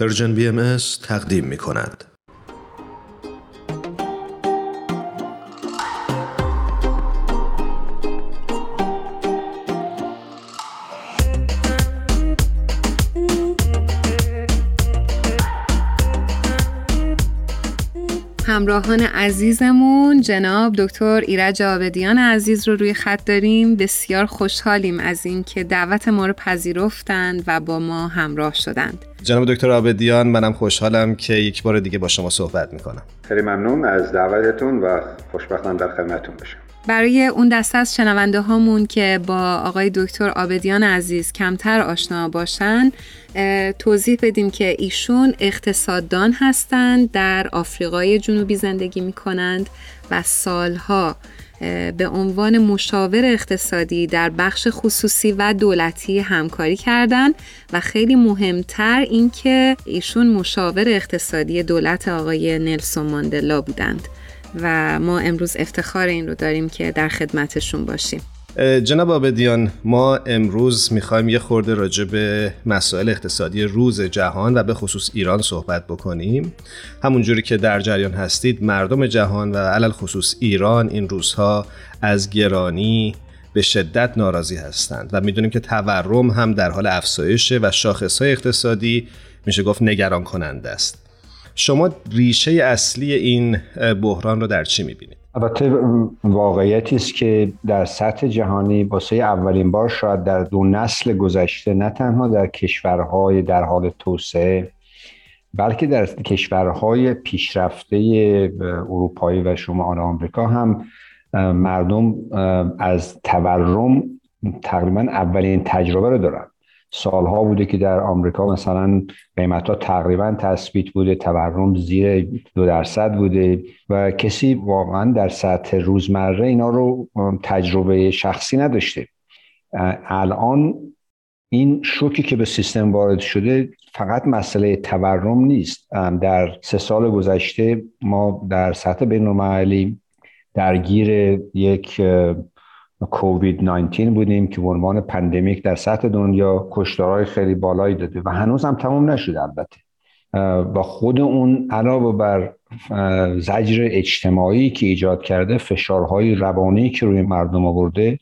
Persian BM تقدیم می کند. همراهان عزیزمون جناب دکتر ایرج آبدیان عزیز رو روی خط داریم بسیار خوشحالیم از اینکه دعوت ما رو پذیرفتند و با ما همراه شدند جناب دکتر آبدیان منم خوشحالم که یک بار دیگه با شما صحبت می‌کنم. خیلی ممنون از دعوتتون و خوشبختم در خدمتتون بشم برای اون دسته از شنونده هامون که با آقای دکتر آبدیان عزیز کمتر آشنا باشن توضیح بدیم که ایشون اقتصاددان هستند در آفریقای جنوبی زندگی می کنند و سالها به عنوان مشاور اقتصادی در بخش خصوصی و دولتی همکاری کردند و خیلی مهمتر اینکه ایشون مشاور اقتصادی دولت آقای نلسون ماندلا بودند. و ما امروز افتخار این رو داریم که در خدمتشون باشیم. جناب آبدیان ما امروز می‌خوایم یه خورده راجع به مسائل اقتصادی روز جهان و به خصوص ایران صحبت بکنیم. همونجوری که در جریان هستید مردم جهان و علل خصوص ایران این روزها از گرانی به شدت ناراضی هستند و می‌دونیم که تورم هم در حال افزایشه و شاخصهای اقتصادی میشه گفت نگران کننده است. شما ریشه اصلی این بحران رو در چی می‌بینید؟ البته واقعیتی است که در سطح جهانی واسه اولین بار شاید در دو نسل گذشته نه تنها در کشورهای در حال توسعه بلکه در کشورهای پیشرفته اروپایی و شمال آمریکا هم مردم از تورم تقریبا اولین تجربه رو دارن سالها بوده که در آمریکا مثلا قیمت ها تقریبا تثبیت بوده تورم زیر دو درصد بوده و کسی واقعا در سطح روزمره اینا رو تجربه شخصی نداشته. الان این شوکی که به سیستم وارد شده فقط مسئله تورم نیست. در سه سال گذشته ما در سطح بین درگیر یک کووید 19 بودیم که به عنوان پندمیک در سطح دنیا کشتارهای خیلی بالایی داده و هنوز هم تموم نشده البته. و خود اون علاوه بر زجر اجتماعی که ایجاد کرده فشارهای روانی که روی مردم آورده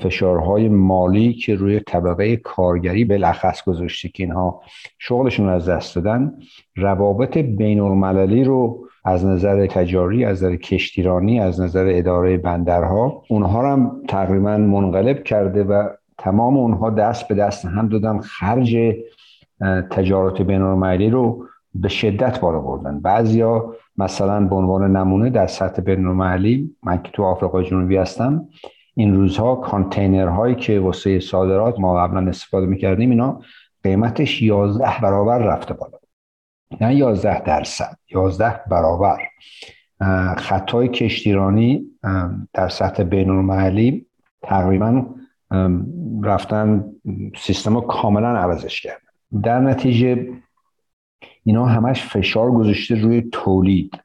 فشارهای مالی که روی طبقه کارگری بالاخص گذاشته که اینها شغلشون از دست دادن روابط بین المللی رو از نظر تجاری از نظر کشتیرانی از نظر اداره بندرها اونها هم تقریبا منقلب کرده و تمام اونها دست به دست هم دادن خرج تجارت بین رو به شدت بالا بردن. بعضیا مثلا به عنوان نمونه در سطح بین من که تو آفریقای جنوبی هستم این روزها کانتینرهایی که واسه صادرات ما قبلا استفاده می‌کردیم اینا قیمتش 11 برابر رفته بالا. نه 11 درصد 11 برابر. خطای کشتیرانی در سطح بین المللی تقریبا رفتن سیستم رو کاملا عوضش کرد. در نتیجه اینا همش فشار گذاشته روی تولید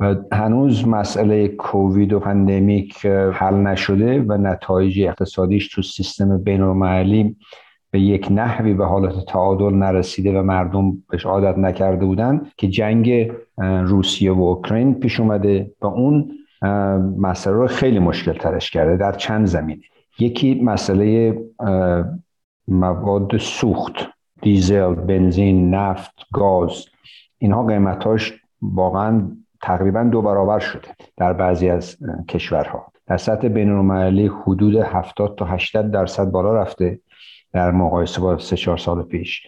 و هنوز مسئله کووید و پندمیک حل نشده و نتایج اقتصادیش تو سیستم بین المللی به یک نحوی به حالت تعادل نرسیده و مردم بهش عادت نکرده بودن که جنگ روسیه و اوکراین پیش اومده و اون مسئله رو خیلی مشکل ترش کرده در چند زمینه. یکی مسئله مواد سوخت دیزل، بنزین، نفت، گاز. اینها قیمتاش واقعا تقریبا دو برابر شده در بعضی از کشورها. در سطح بین حدود 70 تا 80 درصد بالا رفته. در مقایسه با سه چهار سال پیش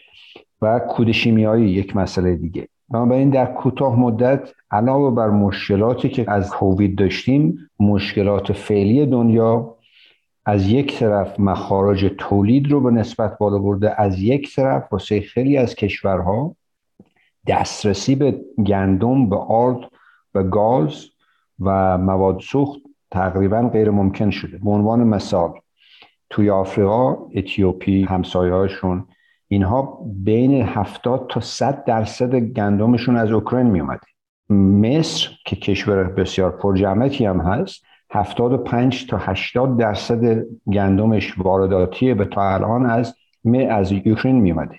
و کود شیمیایی یک مسئله دیگه. بنابراین در کوتاه مدت علاوه بر مشکلاتی که از کووید داشتیم مشکلات فعلی دنیا از یک طرف مخارج تولید رو به نسبت بالا برده از یک طرف واسه خیلی از کشورها دسترسی به گندم به آرد و گاز و مواد سوخت تقریبا غیر ممکن شده. به عنوان مثال توی آفریقا اتیوپی همسایه‌هاشون اینها بین 70 تا 100 درصد گندمشون از اوکراین می اومده مصر که کشور بسیار پرجمعیتی هم هست 75 تا 80 درصد گندمش وارداتیه به تا الان از از اوکراین می اومده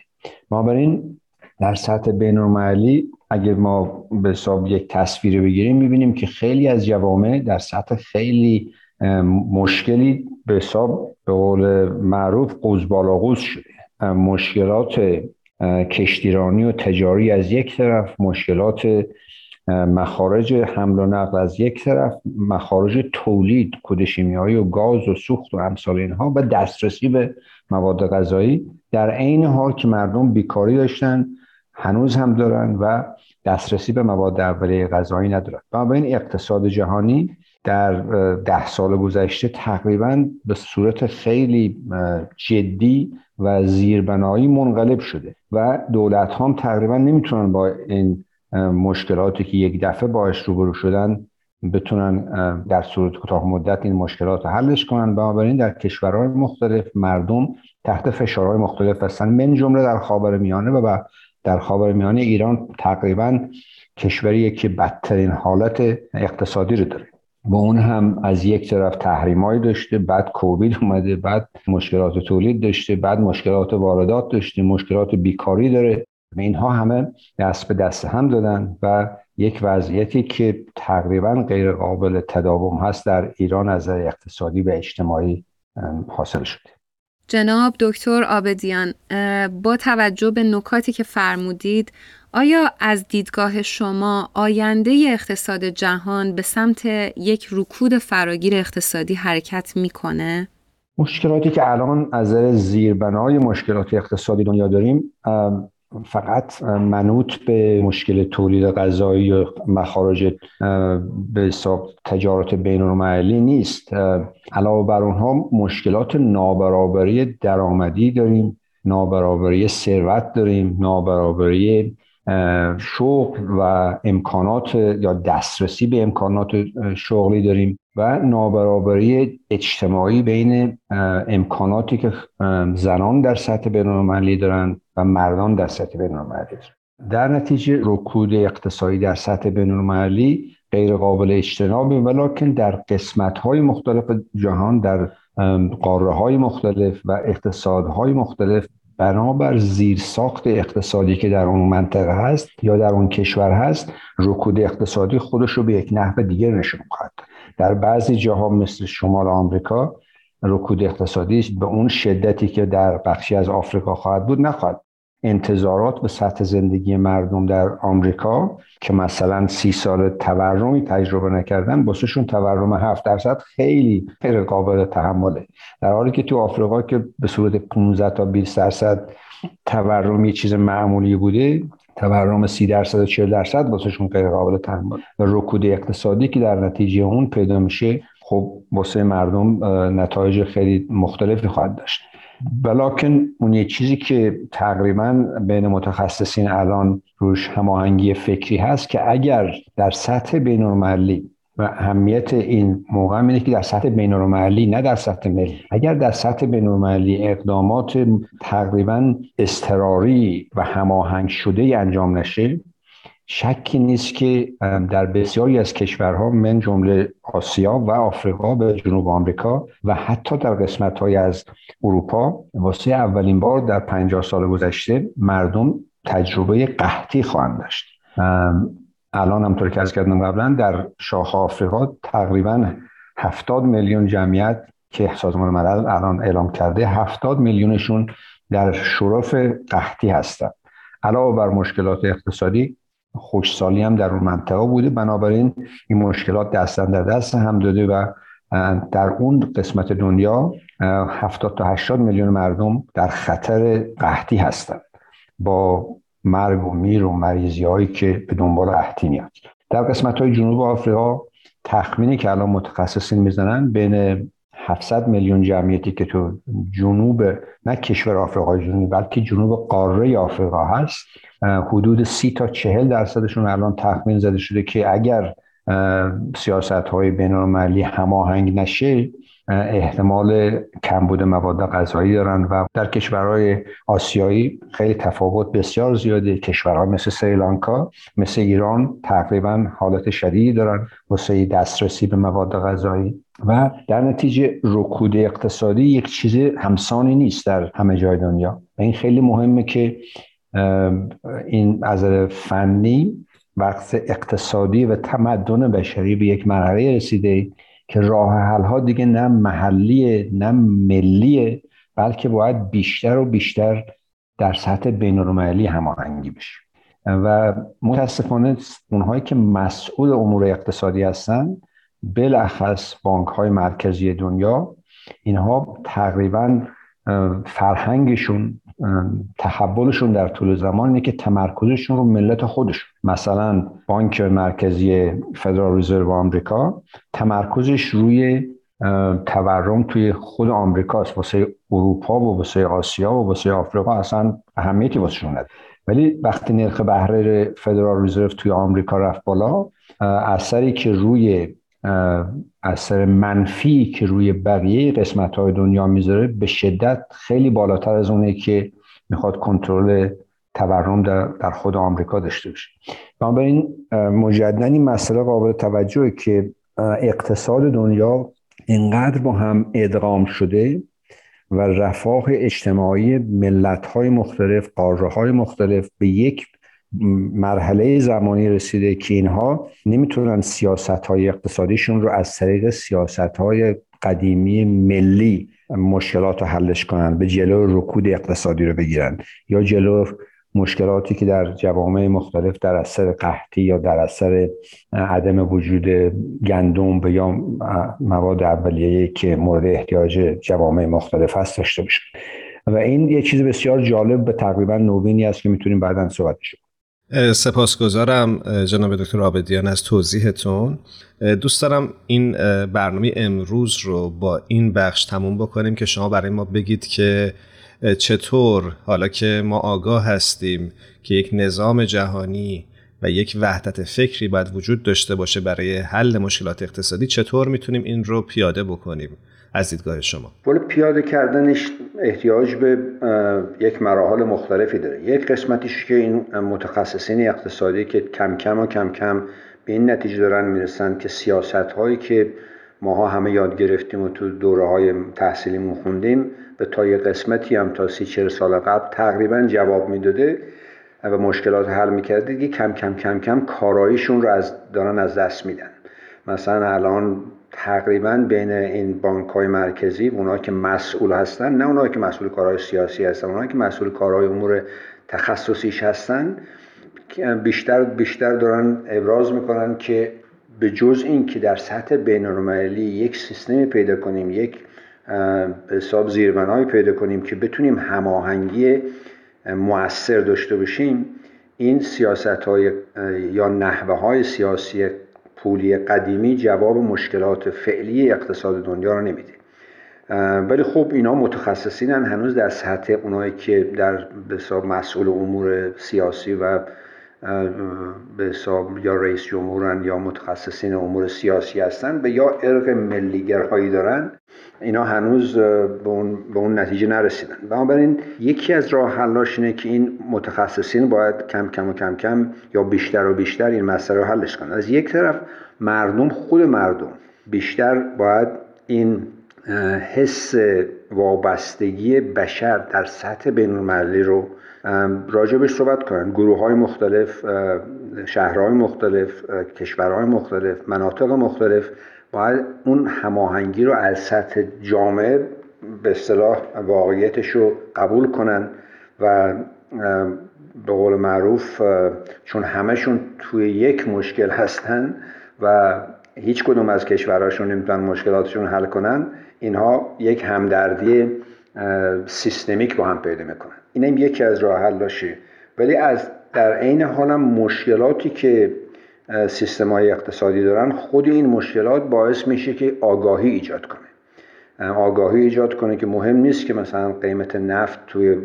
ما این در سطح بینالمللی اگر ما به حساب یک تصویر بگیریم می‌بینیم که خیلی از جوامع در سطح خیلی مشکلی به حساب به قول معروف قوز بالا شده. مشکلات کشتیرانی و تجاری از یک طرف مشکلات مخارج حمل و نقل از یک طرف مخارج تولید کود شیمیایی و گاز و سوخت و امثال اینها و دسترسی به مواد غذایی. در عین حال که مردم بیکاری داشتن هنوز هم دارن و دسترسی به مواد اولیه غذایی ندارن. بنابراین اقتصاد جهانی در ده سال گذشته تقریبا به صورت خیلی جدی و زیربنایی منقلب شده و دولت هم تقریبا نمی‌تونن با این مشکلاتی که یک دفعه باش روبرو شدن بتونن در صورت کوتاه مدت این مشکلات رو حلش کنن. بنابراین در کشورهای مختلف مردم تحت فشارهای مختلف هستن. من جمله در خاور میانه و در خاور میانه ایران تقریبا کشوری که بدترین حالت اقتصادی رو داره. با اون هم از یک طرف تحریمایی داشته بعد کووید اومده بعد مشکلات تولید داشته بعد مشکلات واردات داشته مشکلات بیکاری داره. اینها همه دست به دست هم دادن و یک وضعیتی که تقریبا غیر قابل تداوم هست در ایران از اقتصادی و اجتماعی حاصل شده. جناب دکتر آبدیان با توجه به نکاتی که فرمودید آیا از دیدگاه شما آینده اقتصاد جهان به سمت یک رکود فراگیر اقتصادی حرکت می‌کنه؟ مشکلاتی که الان از نظر زیربنای مشکلات اقتصادی دنیا داریم فقط منوط به مشکل تولید غذایی و مخارج به حساب تجارت بین المللی نیست علاوه بر اونها مشکلات نابرابری درآمدی داریم نابرابری ثروت داریم نابرابری شغل و امکانات یا دسترسی به امکانات شغلی داریم و نابرابری اجتماعی بین امکاناتی که زنان در سطح بینالمللی دارند. و مردان در سطح بینالمللی. در نتیجه رکود اقتصادی در سطح بینالمللی غیر قابل اجتنابه ولیکن در قسمت های مختلف جهان در قاره های مختلف و اقتصادهای مختلف بنابر زیر ساخت اقتصادی که در اون منطقه هست یا در اون کشور هست رکود اقتصادی خودش رو به یک نحو دیگر نشون خواهد در بعضی جاها مثل شمال آمریکا رکود اقتصادی به اون شدتی که در بخشی از آفریقا خواهد بود نخواهد انتظارات به سطح زندگی مردم در آمریکا که مثلا سی سال تورمی تجربه نکردن باسهشون تورم 7 درصد خیلی غیر قابل تحمله. در حالی که تو آفریقا که به صورت 15 تا 20 درصد تورم یه چیز معمولی بوده تورم 30 درصد و 40 درصد واسهشون غیر قابل تحمل و رکود اقتصادی که در نتیجه اون پیدا میشه خب واسه مردم نتایج خیلی مختلفی خواهد داشت. بلاکن اون یه چیزی که تقریبا بین متخصصین الان روش هماهنگی فکری هست که اگر در سطح بینالمللی و اهمیت این موقع اینه که در سطح بینالمللی نه در سطح ملی. اگر در سطح بینالمللی اقدامات تقریبا استراری و هماهنگ شده انجام نشه شکی نیست که در بسیاری از کشورها من جمله آسیا و آفریقا به جنوب آمریکا و حتی در قسمت های از اروپا واسه اولین بار در 50 سال گذشته مردم تجربه قحطی خواهند داشت. الان همطور که از کردم قبلا در شاخ آفریقا تقریبا 70 میلیون جمعیت که سازمان ملل الان اعلام کرده 70 میلیونشون در شرف قحطی هستند علاوه بر مشکلات اقتصادی خوشسالی هم در اون منطقه بوده. بنابراین این مشکلات دستن در دست هم داده و در اون قسمت دنیا 70 تا 80 میلیون مردم در خطر قحطی هستند با مرگ و میر و مریضی هایی که به دنبال قحطی میاد. در قسمت های جنوب آفریقا تخمینی که الان متخصصین می‌زنن بین 700 میلیون جمعیتی که تو جنوب نه کشور آفریقای جنوبی بلکه جنوب قاره آفریقا هست حدود سی تا چهل درصدشون الان تخمین زده شده که اگر سیاست های بین هماهنگ نشه احتمال کمبود مواد غذایی دارن و در کشورهای آسیایی خیلی تفاوت بسیار زیاده. کشورهای مثل سریلانکا مثل ایران تقریبا حالت شدیدی دارن واسه دسترسی به مواد غذایی و در نتیجه رکود اقتصادی یک چیز همسانی نیست در همه جای دنیا. و این خیلی مهمه که این از فنی وقت اقتصادی و تمدن بشری به یک مرحله رسیده که راه حل ها دیگه نه محلیه نه ملیه بلکه باید بیشتر و بیشتر در سطح بین المللی هماهنگی بشه. و متاسفانه اونهایی که مسئول امور اقتصادی هستن بالاخص بانک های مرکزی دنیا اینها تقریبا فرهنگشون تحولشون در طول زمان اینه که تمرکزشون رو ملت خودشون. مثلا بانک مرکزی فدرال رزرو آمریکا تمرکزش روی تورم توی خود آمریکاست واسه اروپا و واسه آسیا و واسه آفریقا اصلا اهمیتی واسه نداره. ولی وقتی نرخ بهره فدرال رزرو توی آمریکا رفت بالا اثری که روی اثر منفی که روی بقیه قسمت های دنیا می‌ذاره به شدت خیلی بالاتر از اونه که می‌خواد کنترل تورم در, در خود آمریکا داشته باشه. بنابراین مجددا این مسئله قابل توجهه که اقتصاد دنیا اینقدر با هم ادغام شده و رفاه اجتماعی ملت های مختلف قاره های مختلف به یک مرحله زمانی رسیده که اینها نمی‌تونن سیاست های اقتصادیشون رو از طریق سیاست های قدیمی ملی مشکلات رو حلش کنن به جلو رکود اقتصادی رو بگیرن یا جلو مشکلاتی که در جوامع مختلف در اثر قحطی یا در اثر عدم وجود گندم یا مواد اولیه که مورد احتیاج جوامع مختلف هست داشته باشن. و این یه چیز بسیار جالب به تقریبا نوینی است که می‌تونیم بعدا صحبت سپاسگزارم جناب دکتر آبدیان از توضیحتون. دوست دارم این برنامه امروز رو با این بخش تموم بکنیم که شما برای ما بگید که چطور حالا که ما آگاه هستیم که یک نظام جهانی و یک وحدت فکری باید وجود داشته باشه برای حل مشکلات اقتصادی چطور می‌تونیم این رو پیاده بکنیم؟ از دیدگاه شما. پیاده کردنش احتیاج به یک مراحل مختلفی داره. یک قسمتیش که این متخصصین اقتصادی که کم کم و کم کم به این نتیجه دارن می‌رسن که سیاست هایی که ماها همه یاد گرفتیم و تو دوره های تحصیلی خوندیم به تا یه قسمتی هم تا سی چهل سال قبل تقریبا جواب می‌داده و مشکلات حل می‌کرده دیگه کم کم کم کم کاراییشون رو از دارن از دست میدن. مثلا الان تقریبا بین این بانک های مرکزی اونا که مسئول هستن نه اونایی که مسئول کارهای سیاسی هستن اونایی که مسئول کارهای امور تخصصیش هستن بیشتر بیشتر دارن ابراز می‌کنن که به جز این که در سطح بین یک سیستمی پیدا کنیم یک حساب زیربنایی پیدا کنیم که بتونیم هماهنگی مؤثر داشته باشیم این سیاست های یا نحوه های سیاسی پولی قدیمی جواب مشکلات فعلی اقتصاد دنیا رو نمیده. ولی خب اینا متخصصینن هنوز در سطح اونایی که در مسئول امور سیاسی و به حساب یا رئیس جمهورن یا متخصصین امور سیاسی هستن به یا ارق ملیگرهایی دارن اینا هنوز به اون, به اون نتیجه نرسیدن. بنابراین یکی از راه حلاش اینه که این متخصصین باید کم کم و کم کم یا بیشتر و بیشتر این مسئله رو حلش کنن. از یک طرف مردم خود مردم بیشتر باید این حس وابستگی بشر در سطح بین رو راجبش صحبت کنن گروه های مختلف شهرهای مختلف کشورهای مختلف مناطق مختلف باید اون هماهنگی رو از سطح جامعه به اصطلاح واقعیتش رو قبول کنن و به قول معروف چون همشون توی یک مشکل هستن و هیچ کدوم از کشورهاشون نمی‌تونن مشکلاتشون حل کنن اینها یک همدردی سیستمیک با هم پیدا می‌کنن. این هم یکی از راه حلاشه ولی از در عین حالم مشکلاتی که سیستم های اقتصادی دارن خود این مشکلات باعث میشه که آگاهی ایجاد کنه. آگاهی ایجاد کنه که مهم نیست که مثلا قیمت نفت توی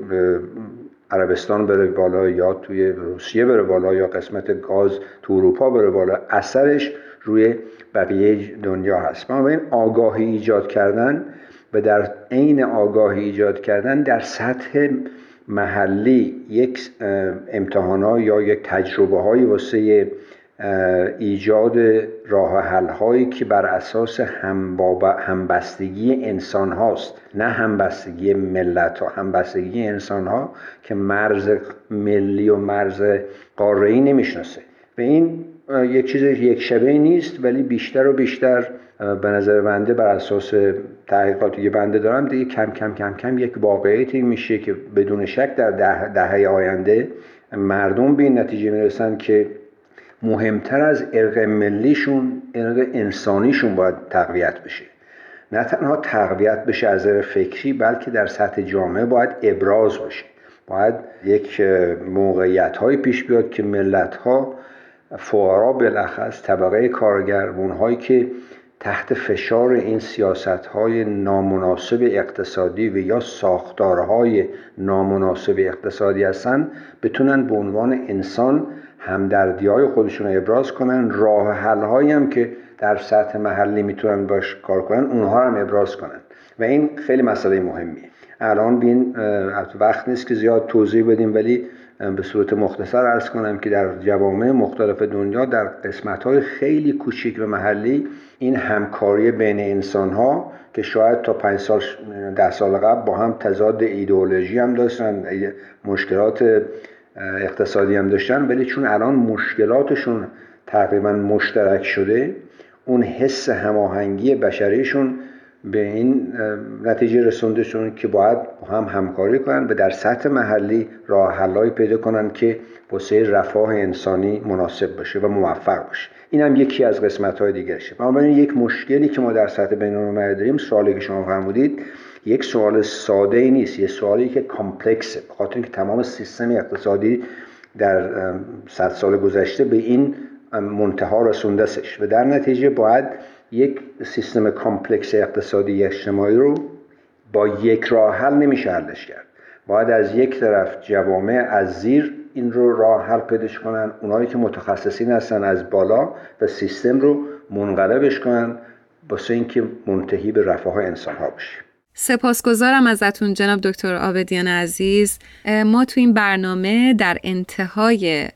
عربستان بره بالا یا توی روسیه بره بالا یا قسمت گاز تو اروپا بره بالا. اثرش روی بقیه دنیا هست. این آگاهی ایجاد کردن و در عین آگاهی ایجاد کردن در سطح محلی یک امتحانا یا یک تجربه های واسه ایجاد راه حل هایی که بر اساس همبستگی انسان هاست نه همبستگی ملت ها همبستگی انسان ها که مرز ملی و مرز قاره ای نمی‌شناسه. و این یک چیز یک شبه نیست ولی بیشتر و بیشتر به نظر بنده بر اساس تحقیقاتی که بنده دارم دیگه کم کم کم کم یک واقعیتی میشه که بدون شک در ده دهه آینده مردم به این نتیجه می‌رسن که مهمتر از ارق ملیشون ارق انسانیشون باید تقویت بشه. نه تنها تقویت بشه از نظر فکری بلکه در سطح جامعه باید ابراز باشه. باید یک موقعیت های پیش بیاد که ملت ها فقرا بالاخص طبقه کارگر اونهایی که تحت فشار این سیاست های نامناسب اقتصادی و یا ساختارهای نامناسب اقتصادی هستن بتونن به عنوان انسان همدردی های خودشون رو ابراز کنن. راه حل هم که در سطح محلی می‌تونن باش کار کنن اونها هم ابراز کنن. و این خیلی مسئله مهمیه. الان بین وقت نیست که زیاد توضیح بدیم ولی به صورت مختصر ارز کنم که در جوامع مختلف دنیا در قسمت های خیلی کوچیک و محلی این همکاری بین انسان ها که شاید تا پنج سال ده سال قبل با هم تضاد ایدئولوژی هم داشتن مشکلات اقتصادی هم داشتن ولی چون الان مشکلاتشون تقریبا مشترک شده اون حس هماهنگی بشریشون به این نتیجه رسوندشون که باید هم همکاری کنن و در سطح محلی راه حلایی پیدا کنن که واسه رفاه انسانی مناسب باشه و موفق باشه. این هم یکی از قسمت های دیگرشه بنابراین یک مشکلی که ما در سطح بین داریم سوالی که شما فرمودید یک سوال ساده ای نیست. یه سوالی که کامپلکسه. بخاطر اینکه تمام سیستم اقتصادی در صد سال گذشته به این منتها رسونده و در نتیجه باید یک سیستم complex اقتصادی اجتماعی رو با یک راه حل نمیشه حلش کرد. باید از یک طرف جوامع از زیر این رو راه حل پیداش کنن اونایی که متخصصین هستن از بالا و سیستم رو منقلبش کنن واسه اینکه منتهی به رفاه انسان ها بشه سپاسگزارم ازتون جناب دکتر آبدیان عزیز. ما تو این برنامه در انتهای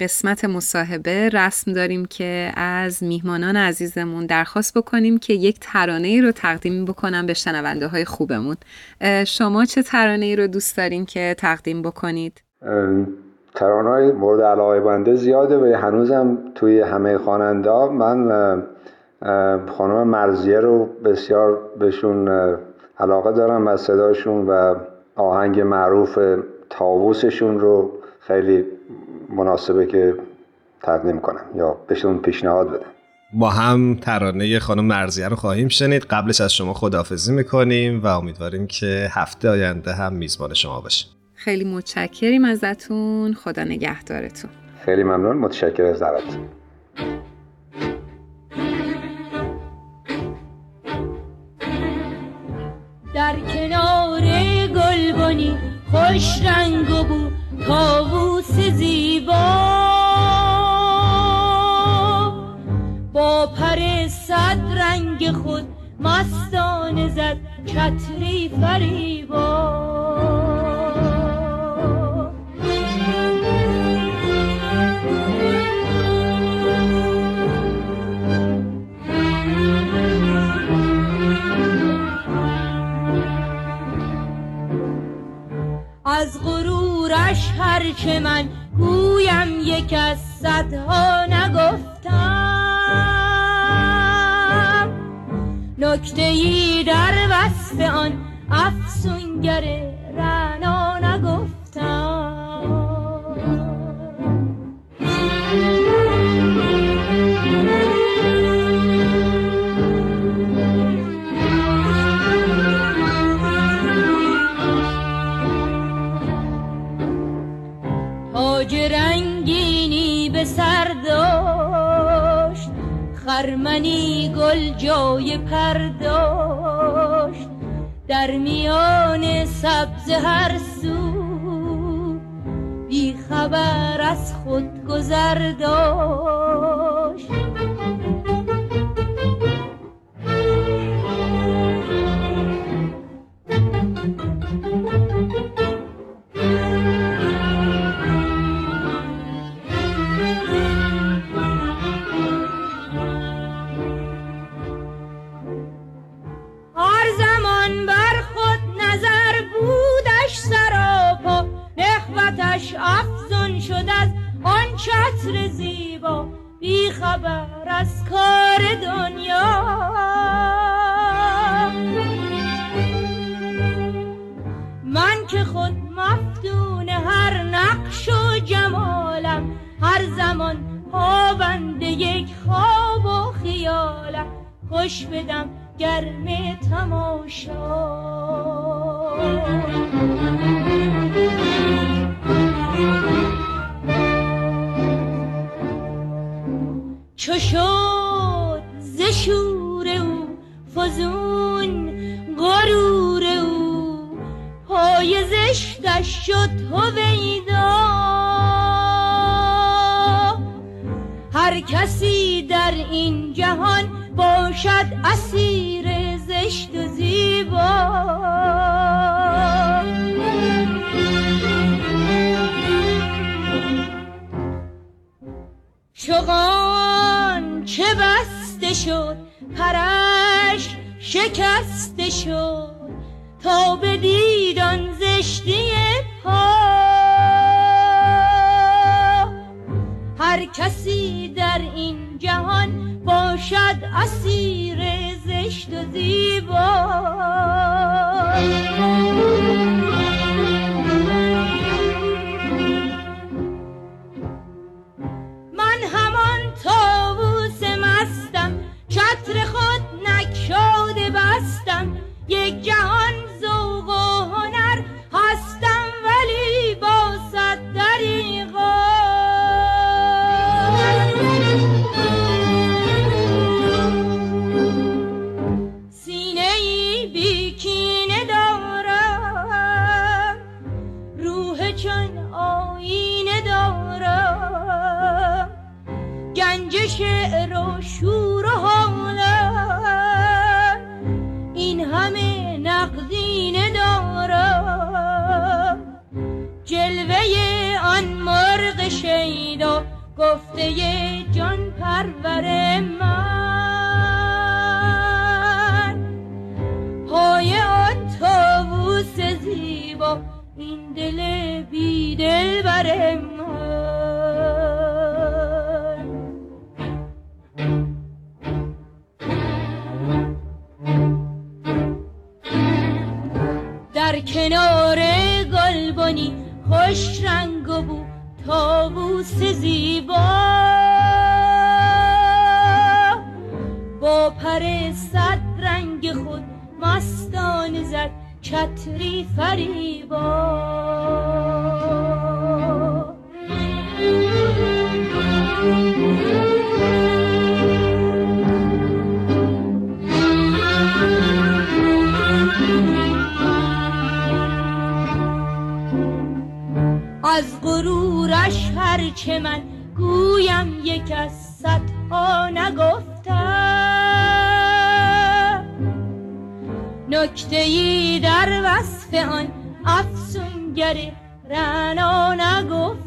قسمت مصاحبه رسم داریم که از میهمانان عزیزمون درخواست بکنیم که یک ترانه ای رو تقدیم بکنم به شنونده های خوبمون شما چه ترانه ای رو دوست دارین که تقدیم بکنید؟ ترانه های مورد علاقه بنده زیاده و هنوزم توی همه خواننده من خانم مرزیه رو بسیار بهشون علاقه دارم و صداشون و آهنگ معروف تاووسشون رو خیلی مناسبه که تقدیم کنم یا بهشون پیشنهاد بدم. با هم ترانه خانم مرزیه رو خواهیم شنید. قبلش از شما خداحافظی می‌کنیم و امیدواریم که هفته آینده هم میزبان شما باشیم خیلی متشکریم ازتون. خدا نگهدارتون. خیلی ممنون. متشکر از دعوتتون. در کنار گلبانی خوش رنگ و بو تاووس زیبا خود مستان زد چتری فریبا. از غرورش هر که من گویم یک از صدها نکته ای در وصف آن افسونگر خرمنی گل جای پرداشت. در میان سبز هر سو بی خبر از خود گذر داشت. چتر زیبا بی خبر از کار دنیا. من که خود مفتون هر نقش و جمالم هر زمان پابند یک خواب و خیالم. خوش بدم گرم تماشا. شد هویدا. هر کسی در این جهان باشد اسیر زشت و زیبا. چغان چه بسته شد پرش شکسته شد. تا بدید آن زشتی هر کسی در این جهان باشد اسیر زشت و زیبا. پر صد رنگ خود مستان زد چتری فریبا. از غرورش هرچه من گویم یک از صدها نگفتم نکته ای در وصف آن افسونگر رنا نگفتم